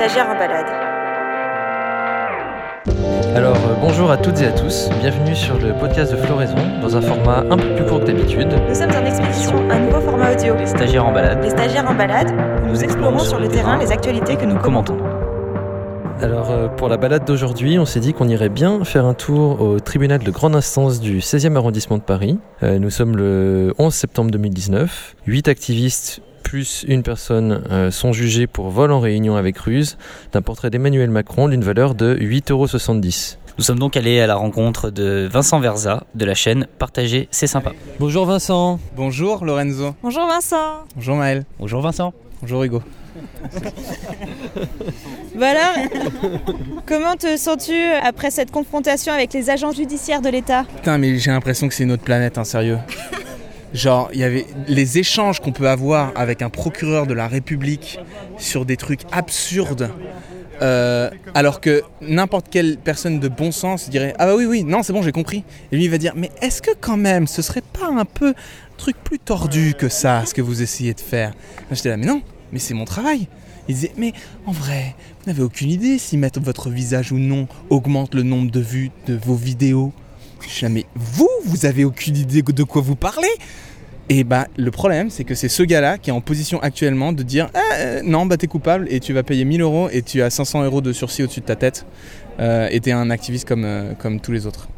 stagiaires en balade. Alors euh, bonjour à toutes et à tous, bienvenue sur le podcast de Floraison dans un format un peu plus court que d'habitude. Nous sommes en expédition, un nouveau format audio. Les stagiaires en balade. Les stagiaires en balade, nous explorons sur le terrain les actualités que nous commentons. Alors euh, pour la balade d'aujourd'hui, on s'est dit qu'on irait bien faire un tour au tribunal de grande instance du 16e arrondissement de Paris. Euh, nous sommes le 11 septembre 2019. Huit activistes plus une personne euh, sont jugés pour vol en réunion avec ruse d'un portrait d'Emmanuel Macron d'une valeur de 8,70 euros. Nous sommes donc allés à la rencontre de Vincent Verza de la chaîne Partager, c'est sympa. Bonjour Vincent. Bonjour Lorenzo. Bonjour Vincent. Bonjour Maël. Bonjour Vincent. Bonjour Hugo. Voilà. Comment te sens-tu après cette confrontation avec les agents judiciaires de l'État? Putain, mais j'ai l'impression que c'est une autre planète, hein, sérieux. Genre, il y avait les échanges qu'on peut avoir avec un procureur de la République sur des trucs absurdes. euh, alors que n'importe quelle personne de bon sens dirait Ah bah oui, oui, non, c'est bon, j'ai compris. Et lui, il va dire Mais est-ce que quand même, ce serait pas un peu un truc plus tordu que ça, ce que vous essayez de faire? J'étais là, mais non, mais c'est mon travail. Il disait Mais en vrai, vous n'avez aucune idée si mettre votre visage ou non augmente le nombre de vues de vos vidéos. Je suis là, mais vous, vous avez aucune idée de quoi vous parlez Et bah, le problème, c'est que c'est ce gars-là qui est en position actuellement de dire Ah, euh, non, bah t'es coupable et tu vas payer 1000 euros et tu as 500 euros de sursis au-dessus de ta tête euh, et t'es un activiste comme, euh, comme tous les autres.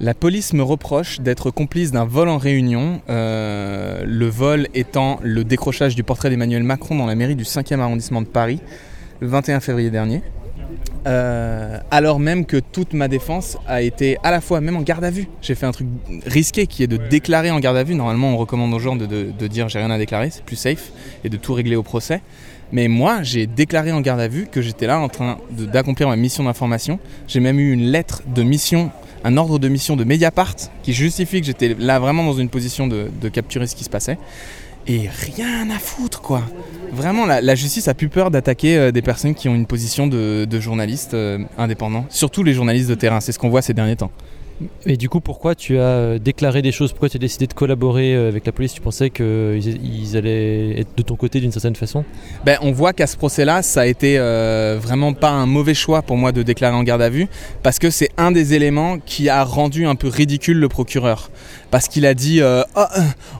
La police me reproche d'être complice d'un vol en réunion, le vol étant le décrochage du portrait d'Emmanuel Macron dans la mairie du 5e arrondissement de Paris le 21 février dernier. Euh, alors même que toute ma défense a été à la fois même en garde à vue. J'ai fait un truc risqué qui est de déclarer en garde à vue. Normalement, on recommande aux gens de, de- de dire j'ai rien à déclarer, c'est plus safe et de tout régler au procès. Mais moi, j'ai déclaré en garde à vue que j'étais là en train d'accomplir ma mission d'information. J'ai même eu une lettre de mission, un ordre de mission de Mediapart qui justifie que j'étais là vraiment dans une position de, de capturer ce qui se passait. Et rien à foutre, quoi. Vraiment, la, justice a plus peur d'attaquer euh, des personnes qui ont une position de, de journaliste euh, indépendant. Surtout les journalistes de terrain, c'est ce qu'on voit ces derniers temps. Et du coup, pourquoi tu as euh, déclaré des choses? Pourquoi tu as décidé de collaborer euh, avec la police? Tu pensais qu'ils ils allaient être de ton côté d'une certaine façon? Ben, on voit qu'à ce procès-là, ça a été euh, vraiment pas un mauvais choix pour moi de déclarer en garde à vue, parce que c'est un des éléments qui a rendu un peu ridicule le procureur. Parce qu'il a dit euh,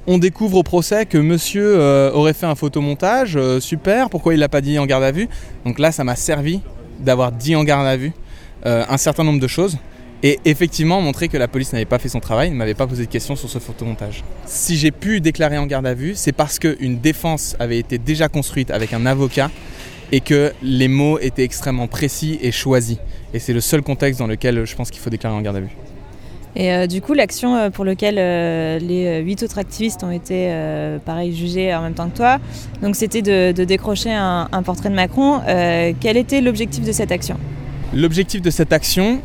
on découvre au procès que monsieur aurait fait un photomontage, super, pourquoi il l'a pas dit en garde à vue? Donc là, ça m'a servi d'avoir dit en garde à vue un certain nombre de choses. Et effectivement, montrer que la police n'avait pas fait son travail, ne m'avait pas posé de questions sur ce photomontage. Si j'ai pu déclarer en garde à vue, c'est parce qu'une défense avait été déjà construite avec un avocat et que les mots étaient extrêmement précis et choisis. Et c'est le seul contexte dans lequel je pense qu'il faut déclarer en garde à vue. Et euh, du coup, l'action euh, pour laquelle euh, les euh, huit autres activistes ont été, euh, pareil, jugés en même temps que toi, donc c'était de, de décrocher un, un portrait de Macron. Euh, quel était l'objectif de cette action? L'objectif de cette action,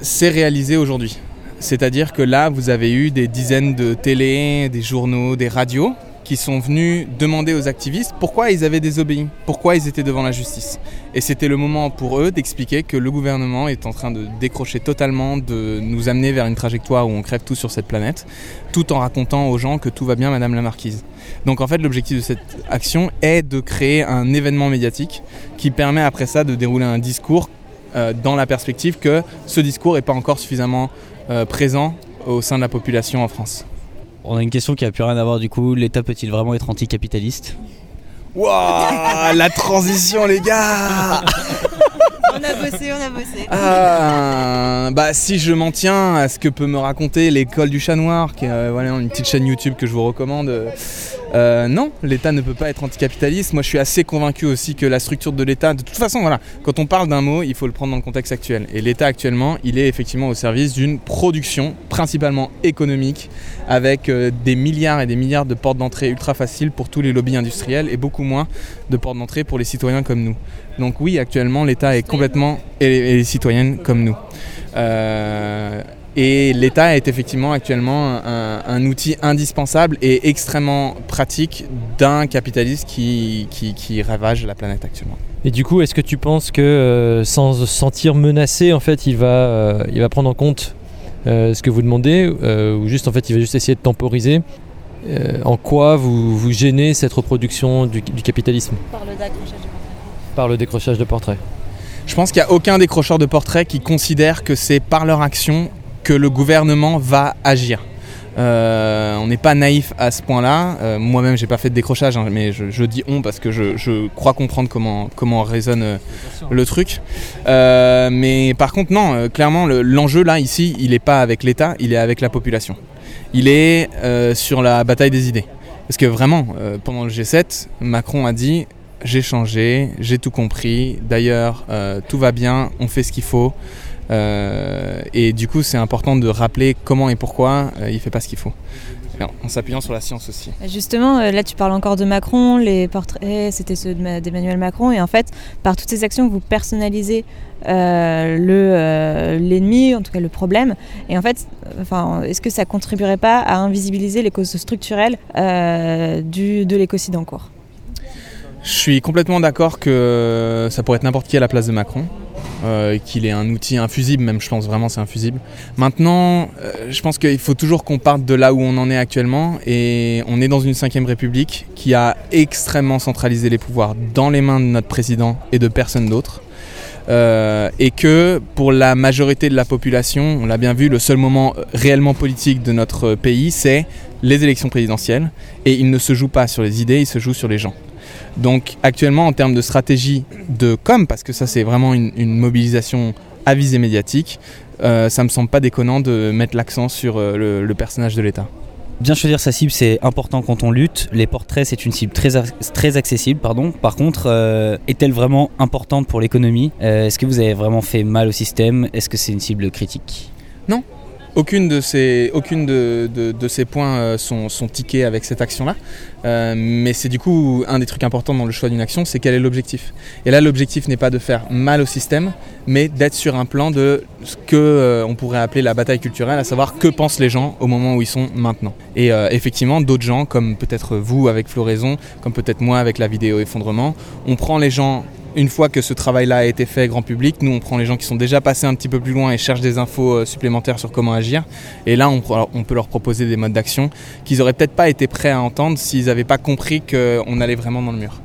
c'est réalisé aujourd'hui. C'est-à-dire que là, vous avez eu des dizaines de télés, des journaux, des radios qui sont venus demander aux activistes pourquoi ils avaient désobéi, pourquoi ils étaient devant la justice. Et c'était le moment pour eux d'expliquer que le gouvernement est en train de décrocher totalement, de nous amener vers une trajectoire où on crève tous sur cette planète, tout en racontant aux gens que tout va bien, Madame la Marquise. Donc en fait, l'objectif de cette action est de créer un événement médiatique qui permet après ça de dérouler un discours euh, dans la perspective que ce discours n'est pas encore suffisamment euh, présent au sein de la population en France. On a une question qui a plus rien à voir du coup. L'État peut-il vraiment être anticapitaliste? Waouh, la transition les gars On a bossé, on a bossé. Ah, bah si je m'en tiens à ce que peut me raconter l'école du chat noir, qui est euh, voilà, une petite chaîne YouTube que je vous recommande. Euh, non, l'État ne peut pas être anticapitaliste. Moi, je suis assez convaincu aussi que la structure de l'État, de toute façon, voilà, quand on parle d'un mot, il faut le prendre dans le contexte actuel. Et l'État actuellement, il est effectivement au service d'une production principalement économique, avec euh, des milliards et des milliards de portes d'entrée ultra faciles pour tous les lobbies industriels et beaucoup moins de portes d'entrée pour les citoyens comme nous. Donc oui, actuellement, l'État est complètement et les, et citoyennes comme nous. Euh, et l'État est effectivement actuellement un, un outil indispensable et extrêmement pratique d'un capitalisme qui, qui, qui ravage la planète actuellement. Et du coup, est-ce que tu penses que euh, sans se sentir menacé, en fait, il va, euh, il va prendre en compte euh, ce que vous demandez, euh, ou juste en fait, il va juste essayer de temporiser Euh, En quoi vous, vous gênez cette reproduction du, du capitalisme? Par le décrochage du portrait. Par le décrochage de portraits Je pense qu'il n'y a aucun décrocheur de portraits qui considère que c'est par leur action que le gouvernement va agir. Euh, on n'est pas naïf à ce point-là. Euh, moi-même, j'ai pas fait de décrochage, hein, mais je, dis on parce que je, crois comprendre comment, comment résonne euh, le truc. mais par contre, non, clairement, l'enjeu là, ici, il n'est pas avec l'État, il est avec la population. Il est sur la bataille des idées. Parce que vraiment, pendant le G7, Macron a dit j'ai changé, j'ai tout compris, d'ailleurs, tout va bien, on fait ce qu'il faut. Euh, et du coup, c'est important de rappeler comment et pourquoi euh, il ne fait pas ce qu'il faut. En s'appuyant sur la science aussi. Justement, euh, là tu parles encore de Macron, les portraits c'était ceux d'Emmanuel Macron, et en fait, par toutes ces actions, vous personnalisez l'ennemi, en tout cas le problème. Et en fait, enfin, est-ce que ça contribuerait pas à invisibiliser les causes structurelles du, de l'écocide en cours? Je suis complètement d'accord que ça pourrait être n'importe qui à la place de Macron. Euh, qu'il est un outil infusible, même je pense vraiment c'est infusible. Maintenant, euh, je pense qu'il faut toujours qu'on parte de là où on en est actuellement et on est dans une 5 République qui a extrêmement centralisé les pouvoirs dans les mains de notre président et de personne d'autre. Euh, et que pour la majorité de la population, on l'a bien vu, le seul moment réellement politique de notre pays, c'est les élections présidentielles. Et il ne se joue pas sur les idées, il se joue sur les gens. Donc actuellement en termes de stratégie de com, parce que ça c'est vraiment une, mobilisation à visée médiatique, euh, ça me semble pas déconnant de mettre l'accent sur euh, le, personnage de l'État. Bien choisir sa cible, c'est important quand on lutte. Les portraits, c'est une cible très, très accessible. Pardon. Par contre, euh, est-elle vraiment importante pour l'économie? Est-ce que vous avez vraiment fait mal au système? Est-ce que c'est une cible critique? Non, aucune de ces, points euh, sont, sont tickés avec cette action-là. Euh, mais c'est du coup un des trucs importants dans le choix d'une action, c'est quel est l'objectif. Et là, l'objectif n'est pas de faire mal au système, mais d'être sur un plan de ce que euh, on pourrait appeler la bataille culturelle, à savoir que pensent les gens au moment où ils sont maintenant. Et effectivement, d'autres gens, comme peut-être vous avec Floraison, comme peut-être moi avec la vidéo effondrement, on prend les gens une fois que ce travail-là a été fait grand public, nous on prend les gens qui sont déjà passés un petit peu plus loin et cherchent des infos euh, supplémentaires sur comment agir. Et là, on, peut leur proposer des modes d'action qu'ils n'auraient peut-être pas été prêts à entendre s'ils n'avaient pas compris qu'on allait vraiment dans le mur.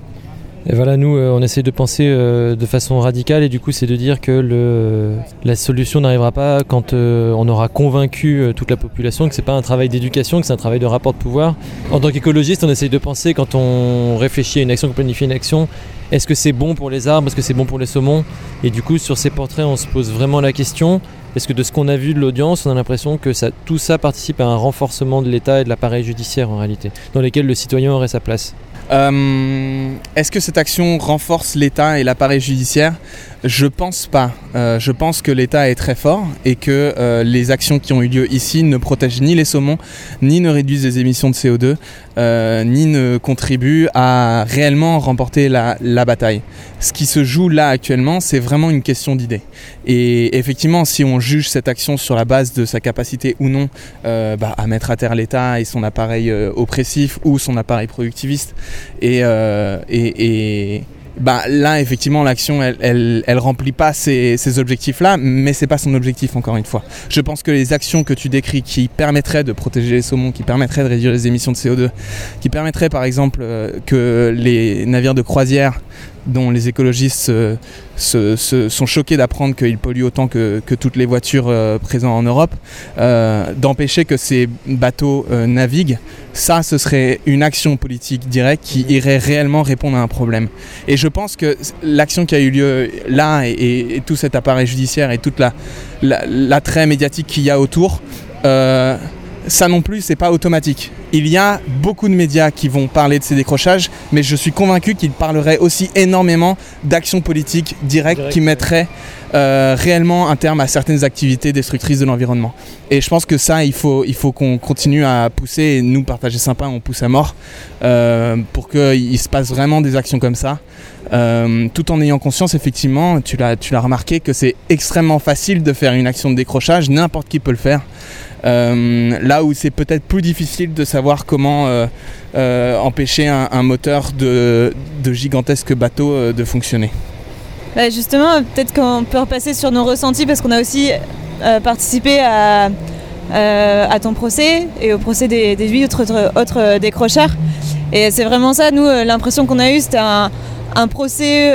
Et voilà, nous, euh, on essaie de penser euh, de façon radicale et du coup, c'est de dire que le, la solution n'arrivera pas quand euh, on aura convaincu toute la population que c'est pas un travail d'éducation, que c'est un travail de rapport de pouvoir. En tant qu'écologiste, on essaye de penser quand on réfléchit à une action, qu'on planifie une action, est-ce que c'est bon pour les arbres, est-ce que c'est bon pour les saumons? Et du coup, sur ces portraits, on se pose vraiment la question est-ce que de ce qu'on a vu de l'audience, on a l'impression que ça, tout ça participe à un renforcement de l'État et de l'appareil judiciaire en réalité, dans lesquels le citoyen aurait sa place? Euh, est-ce que cette action renforce l'État et l'appareil judiciaire? Je pense pas. Euh, je pense que l'État est très fort et que euh, les actions qui ont eu lieu ici ne protègent ni les saumons, ni ne réduisent les émissions de CO2, ni ne contribuent à réellement remporter la, bataille. Ce qui se joue là actuellement, c'est vraiment une question d'idée. Et effectivement, si on juge cette action sur la base de sa capacité ou non bah, à mettre à terre l'État et son appareil oppressif ou son appareil productiviste, euh, et, et, bah, là, effectivement, l'action, elle, remplit pas ces, objectifs-là, mais c'est pas son objectif, encore une fois. Je pense que les actions que tu décris qui permettraient de protéger les saumons, qui permettraient de réduire les émissions de CO2, qui permettraient, par exemple, euh, que les navires de croisière dont les écologistes se, sont choqués d'apprendre qu'ils polluent autant que, toutes les voitures euh, présentes en Europe, euh, d'empêcher que ces bateaux euh, naviguent, ça, ce serait une action politique directe qui irait réellement répondre à un problème. Et je pense que l'action qui a eu lieu là et, tout cet appareil judiciaire et toute l'attrait la, médiatique qu'il y a autour, ça non plus, c'est pas automatique. Il y a beaucoup de médias qui vont parler de ces décrochages, mais je suis convaincu qu'ils parleraient aussi énormément d'actions politiques directes qui mettraient euh, réellement un terme à certaines activités destructrices de l'environnement. Et je pense que ça, il faut, il faut qu'on continue à pousser, et nous, partager sympa, on pousse à mort, euh, pour qu'il se passe vraiment des actions comme ça. Euh, tout en ayant conscience, effectivement, tu l'as remarqué, que c'est extrêmement facile de faire une action de décrochage, n'importe qui peut le faire. Là où c'est peut-être plus difficile de savoir comment euh, euh, empêcher un, moteur de, gigantesques bateaux de fonctionner. Bah, justement, peut-être qu'on peut repasser sur nos ressentis parce qu'on a aussi participé à, ton procès et au procès des, huit autres, autres décrocheurs. Et c'est vraiment ça, nous, l'impression qu'on a eue, c'était un, procès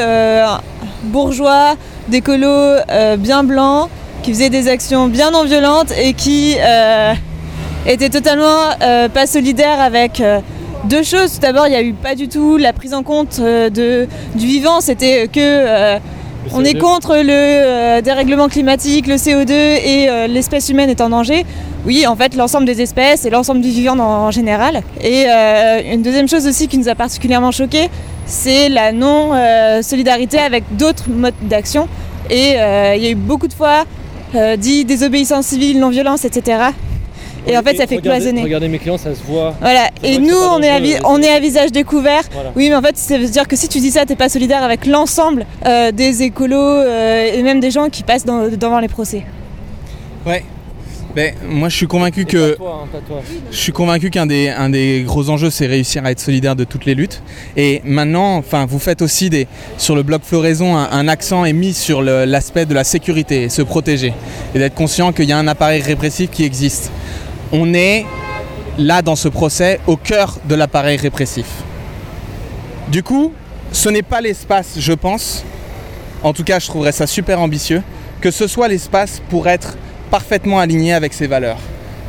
bourgeois, d'écolos bien blancs, qui faisaient des actions bien non violentes et qui étaient totalement pas solidaires avec deux choses. Tout d'abord, il n'y a eu pas du tout la prise en compte de, du vivant, c'était que on est contre le euh, dérèglement climatique, le CO2 et euh, l'espèce humaine est en danger. Oui, en fait, l'ensemble des espèces et l'ensemble du vivant en, général. Et euh, une deuxième chose aussi qui nous a particulièrement choqué, c'est la non-solidarité avec d'autres modes d'action. Et il y a eu beaucoup de fois dit désobéissance civile, non-violence, etc. Et en fait, ça fait cloisonner. Regardez mes clients, ça se voit. Voilà. Et nous, on est, à, on est à visage découvert. Oui, mais en fait, ça veut dire que si tu dis ça, t'es pas solidaire avec l'ensemble euh, des écolos euh, et même des gens qui passent devant les procès. Ouais. Ben, moi, je suis convaincu que hein, je suis convaincu qu'un des, un des gros enjeux, c'est réussir à être solidaire de toutes les luttes. Et maintenant, enfin, vous faites aussi des sur le blog Floraison, un, un accent est mis sur l'aspect de la sécurité, se protéger, et d'être conscient qu'il y a un appareil répressif qui existe on est là dans ce procès au cœur de l'appareil répressif. Du coup, ce n'est pas l'espace, je pense, en tout cas je trouverais ça super ambitieux, que ce soit l'espace pour être parfaitement aligné avec ses valeurs.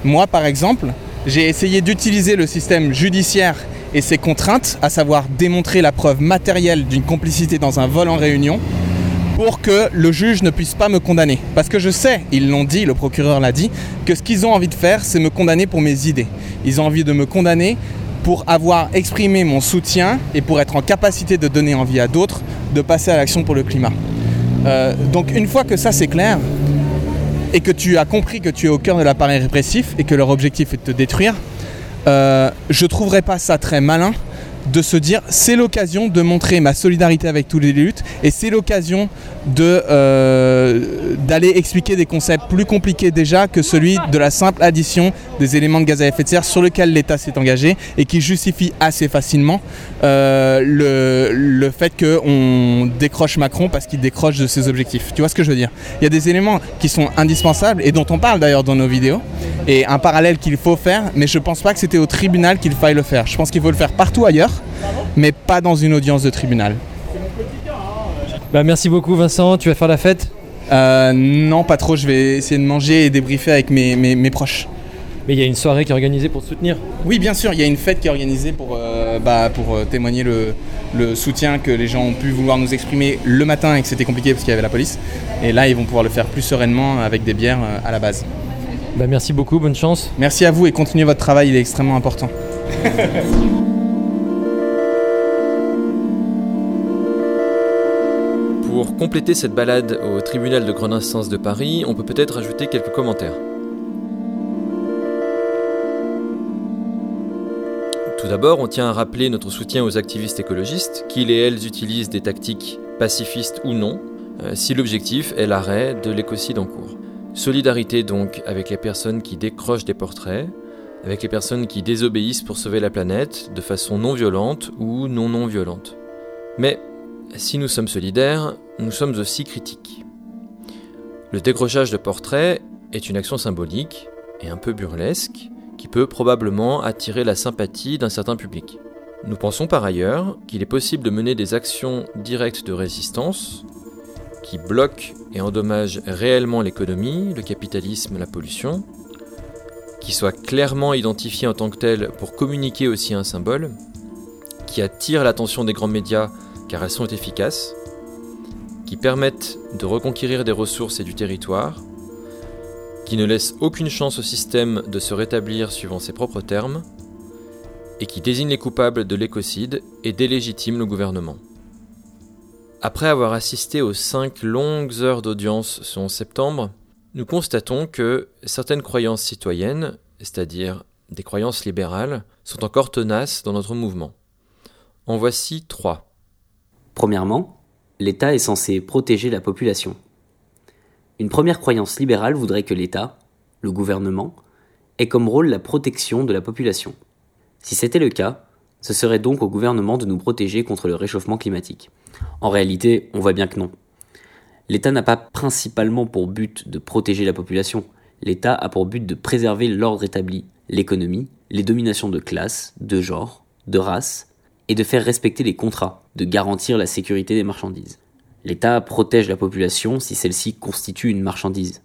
Moi par exemple, j'ai essayé d'utiliser le système judiciaire et ses contraintes, à savoir démontrer la preuve matérielle d'une complicité dans un vol en réunion, pour que le juge ne puisse pas me condamner. Parce que je sais, ils l'ont dit, le procureur l'a dit, que ce qu'ils ont envie de faire, c'est me condamner pour mes idées. Ils ont envie de me condamner pour avoir exprimé mon soutien et pour être en capacité de donner envie à d'autres de passer à l'action pour le climat. Euh, donc une fois que ça c'est clair, et que tu as compris que tu es au cœur de l'appareil répressif et que leur objectif est de te détruire, euh, je trouverais pas ça très malin de se dire c'est l'occasion de montrer ma solidarité avec tous les luttes et c'est l'occasion euh, d'aller expliquer des concepts plus compliqués déjà que celui de la simple addition des éléments de gaz à effet de serre sur lequel l'État s'est engagé et qui justifie assez facilement euh, le, le, fait qu'on décroche Macron parce qu'il décroche de ses objectifs. Tu vois ce que je veux dire? Il y a des éléments qui sont indispensables et dont on parle d'ailleurs dans nos vidéos et un parallèle qu'il faut faire, mais je pense pas que c'était au tribunal qu'il faille le faire. Je pense qu'il faut le faire partout ailleurs, mais pas dans une audience de tribunal. Bah, merci beaucoup Vincent, tu vas faire la fête? Euh, Non, pas trop, je vais essayer de manger et débriefer avec mes, proches. Mais il y a une soirée qui est organisée pour te soutenir Oui, bien sûr, il y a une fête qui est organisée pour, euh, bah, pour euh, témoigner le, le, soutien que les gens ont pu vouloir nous exprimer le matin et que c'était compliqué parce qu'il y avait la police. Et là, ils vont pouvoir le faire plus sereinement avec des bières à la base. Bah, merci beaucoup, bonne chance. Merci à vous et continuez votre travail, il est extrêmement important. Pour compléter cette balade au tribunal de grande instance de Paris, on peut peut-être ajouter quelques commentaires. Tout d'abord, on tient à rappeler notre soutien aux activistes écologistes, qu'ils et elles utilisent des tactiques pacifistes ou non, euh, si l'objectif est l'arrêt de l'écocide en cours. Solidarité donc avec les personnes qui décrochent des portraits, avec les personnes qui désobéissent pour sauver la planète de façon non violente ou non non violente. Mais si nous sommes solidaires, nous sommes aussi critiques. Le décrochage de portraits est une action symbolique et un peu burlesque qui peut probablement attirer la sympathie d'un certain public. Nous pensons par ailleurs qu'il est possible de mener des actions directes de résistance qui bloquent et endommagent réellement l'économie, le capitalisme, la pollution, qui soient clairement identifiés en tant que tels pour communiquer aussi un symbole, qui attirent l'attention des grands médias car elles sont efficaces, qui permettent de reconquérir des ressources et du territoire, qui ne laissent aucune chance au système de se rétablir suivant ses propres termes, et qui désignent les coupables de l'écocide et délégitiment le gouvernement. Après avoir assisté aux cinq longues heures d'audience ce 11 septembre, nous constatons que certaines croyances citoyennes, c'est-à-dire des croyances libérales, sont encore tenaces dans notre mouvement. En voici trois. Premièrement, l'État est censé protéger la population. Une première croyance libérale voudrait que l'État, le gouvernement, ait comme rôle la protection de la population. Si c'était le cas, ce serait donc au gouvernement de nous protéger contre le réchauffement climatique. En réalité, on voit bien que non. L'État n'a pas principalement pour but de protéger la population, l'État a pour but de préserver l'ordre établi, l'économie, les dominations de classe, de genre, de race, et de faire respecter les contrats, de garantir la sécurité des marchandises. L'État protège la population si celle-ci constitue une marchandise.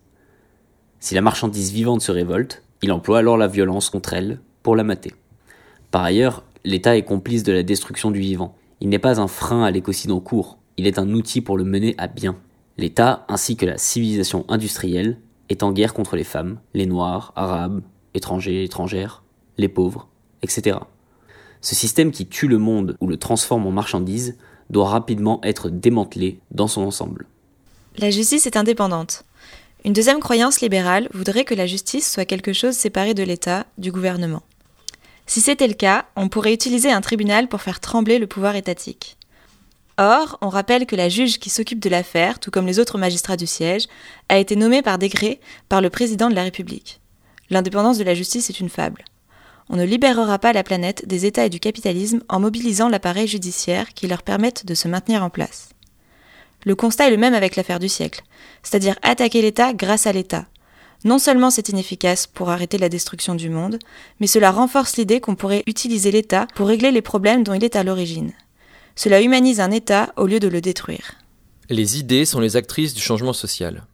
Si la marchandise vivante se révolte, il emploie alors la violence contre elle pour la mater. Par ailleurs, l'État est complice de la destruction du vivant. Il n'est pas un frein à l'écocide en cours, il est un outil pour le mener à bien. L'État, ainsi que la civilisation industrielle, est en guerre contre les femmes, les noirs, arabes, étrangers, étrangères, les pauvres, etc. Ce système qui tue le monde ou le transforme en marchandise doit rapidement être démantelé dans son ensemble. La justice est indépendante. Une deuxième croyance libérale voudrait que la justice soit quelque chose séparé de l'État, du gouvernement. Si c'était le cas, on pourrait utiliser un tribunal pour faire trembler le pouvoir étatique. Or, on rappelle que la juge qui s'occupe de l'affaire, tout comme les autres magistrats du siège, a été nommée par décret par le président de la République. L'indépendance de la justice est une fable. On ne libérera pas la planète des États et du capitalisme en mobilisant l'appareil judiciaire qui leur permette de se maintenir en place. Le constat est le même avec l'affaire du siècle, c'est-à-dire attaquer l'État grâce à l'État. Non seulement c'est inefficace pour arrêter la destruction du monde, mais cela renforce l'idée qu'on pourrait utiliser l'État pour régler les problèmes dont il est à l'origine. Cela humanise un État au lieu de le détruire. Les idées sont les actrices du changement social.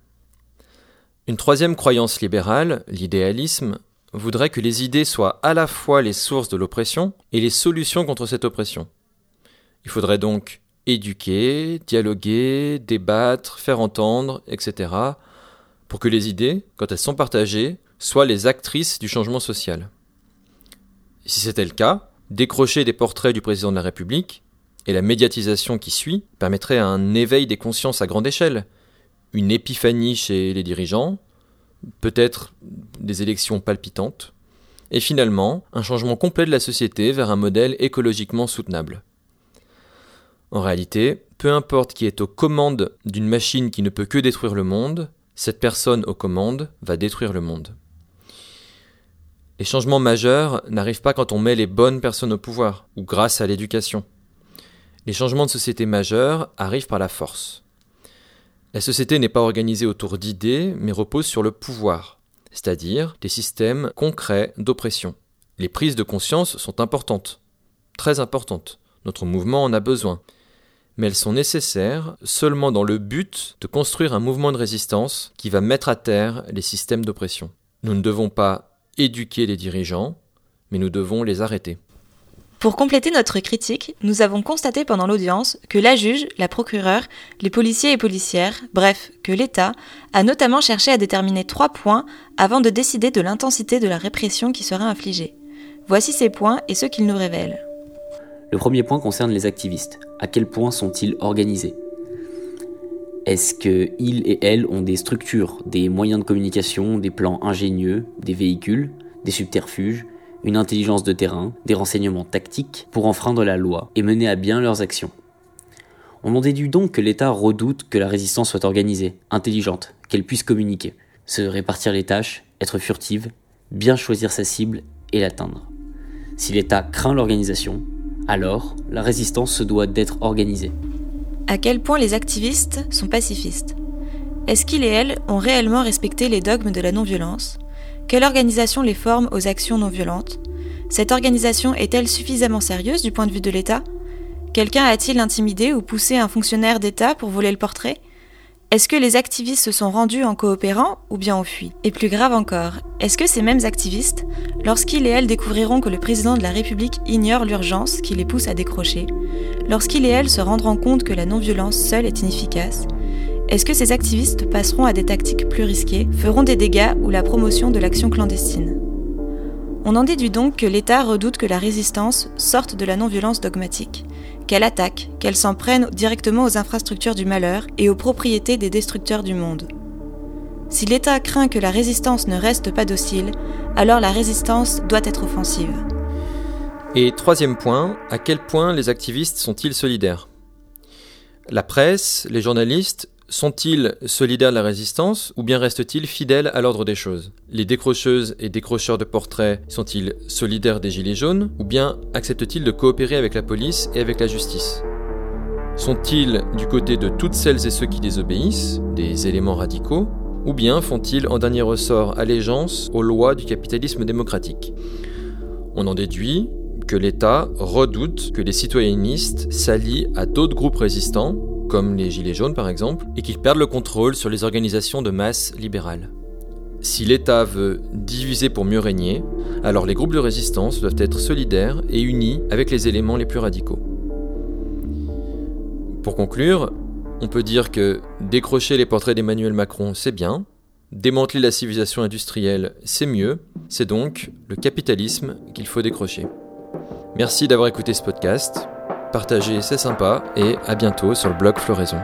Une troisième croyance libérale, l'idéalisme, voudrait que les idées soient à la fois les sources de l'oppression et les solutions contre cette oppression. Il faudrait donc éduquer, dialoguer, débattre, faire entendre, etc., pour que les idées, quand elles sont partagées, soient les actrices du changement social. si c'était le cas, décrocher des portraits du président de la République et la médiatisation qui suit permettrait un éveil des consciences à grande échelle, une épiphanie chez les dirigeants, peut-être des élections palpitantes, et finalement un changement complet de la société vers un modèle écologiquement soutenable. En réalité, peu importe qui est aux commandes d'une machine qui ne peut que détruire le monde, cette personne aux commandes va détruire le monde. Les changements majeurs n'arrivent pas quand on met les bonnes personnes au pouvoir, ou grâce à l'éducation. Les changements de société majeurs arrivent par la force. La société n'est pas organisée autour d'idées, mais repose sur le pouvoir, c'est-à-dire des systèmes concrets d'oppression. Les prises de conscience sont importantes, très importantes. Notre mouvement en a besoin. Mais elles sont nécessaires seulement dans le but de construire un mouvement de résistance qui va mettre à terre les systèmes d'oppression. Nous ne devons pas éduquer les dirigeants, mais nous devons les arrêter. Pour compléter notre critique, nous avons constaté pendant l'audience que la juge, la procureure, les policiers et policières, bref, que l'État, a notamment cherché à déterminer trois points avant de décider de l'intensité de la répression qui sera infligée. Voici ces points et ceux qu'ils nous révèlent. Le premier point concerne les activistes. À quel point sont-ils organisés? Est-ce qu'ils et elles ont des structures, des moyens de communication, des plans ingénieux, des véhicules, des subterfuges? Une intelligence de terrain, des renseignements tactiques pour enfreindre la loi et mener à bien leurs actions. On en déduit donc que l'État redoute que la résistance soit organisée, intelligente, qu'elle puisse communiquer, se répartir les tâches, être furtive, bien choisir sa cible et l'atteindre. Si l'État craint l'organisation, alors la résistance se doit d'être organisée. À quel point les activistes sont pacifistes? Est-ce qu'ils et elles ont réellement respecté les dogmes de la non-violence? Quelle organisation les forme aux actions non violentes? Cette organisation est-elle suffisamment sérieuse du point de vue de l'État? Quelqu'un a-t-il intimidé ou poussé un fonctionnaire d'État pour voler le portrait? Est-ce que les activistes se sont rendus en coopérant ou bien ont fui Et plus grave encore, est-ce que ces mêmes activistes, lorsqu'ils et elles découvriront que le président de la République ignore l'urgence qui les pousse à décrocher, lorsqu'ils et elles se rendront compte que la non-violence seule est inefficace, est-ce que ces activistes passeront à des tactiques plus risquées, feront des dégâts ou la promotion de l'action clandestine? On en déduit donc que l'État redoute que la résistance sorte de la non-violence dogmatique, qu'elle attaque, qu'elle s'en prenne directement aux infrastructures du malheur et aux propriétés des destructeurs du monde. Si l'État craint que la résistance ne reste pas docile, alors la résistance doit être offensive. Et troisième point, à quel point les activistes sont-ils solidaires? La presse, les journalistes sont-ils solidaires de la résistance ou bien restent-ils fidèles à l'ordre des choses? Les décrocheuses et décrocheurs de portraits sont-ils solidaires des Gilets jaunes ou bien acceptent-ils de coopérer avec la police et avec la justice? Sont-ils du côté de toutes celles et ceux qui désobéissent, des éléments radicaux, ou bien font-ils en dernier ressort allégeance aux lois du capitalisme démocratique? On en déduit que l'État redoute que les citoyennistes s'allient à d'autres groupes résistants, comme les Gilets jaunes par exemple, et qu'ils perdent le contrôle sur les organisations de masse libérales. Si l'État veut diviser pour mieux régner, alors les groupes de résistance doivent être solidaires et unis avec les éléments les plus radicaux. Pour conclure, on peut dire que décrocher les portraits d'Emmanuel Macron, c'est bien, démanteler la civilisation industrielle, c'est mieux, c'est donc le capitalisme qu'il faut décrocher. Merci d'avoir écouté ce podcast, partagez, c'est sympa, et à bientôt sur le blog Floraison.